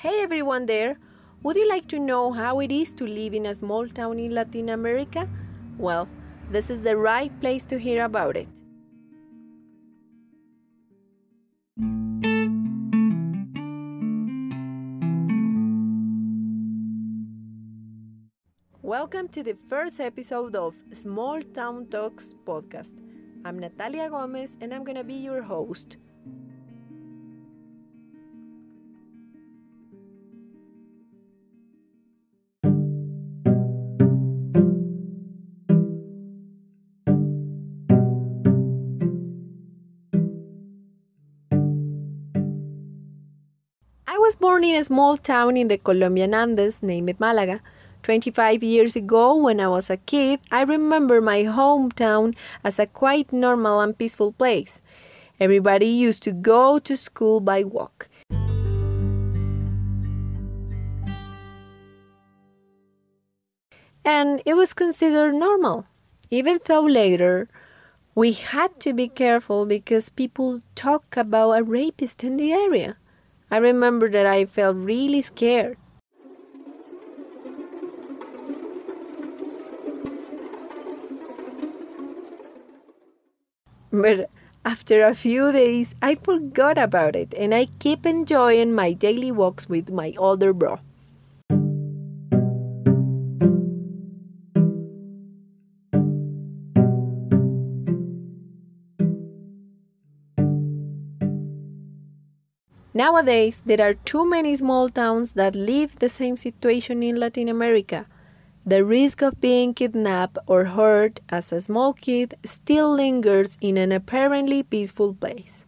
Hey everyone there! Would you like to know how it is to live in a small town in Latin America? Well, this is the right place to hear about it. Welcome to the first episode of Small Town Talks podcast. I'm Natalia Gomez and I'm gonna be your host. Was born in a small town in the Colombian Andes named Malaga. 25 years ago, when I was a kid, I remember my hometown as a quite normal and peaceful place. Everybody used to go to school by walk. And it was considered normal, even though later we had to be careful because people talk about a rapist in the area. I remember that I felt really scared. But after a few days, I forgot about it and I keep enjoying my daily walks with my older bro. Nowadays, there are too many small towns that live the same situation in Latin America. The risk of being kidnapped or hurt as a small kid still lingers in an apparently peaceful place.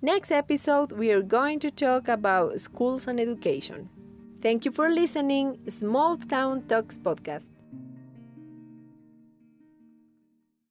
Next episode, we are going to talk about schools and education. Thank you for listening. Small Town Talks podcast.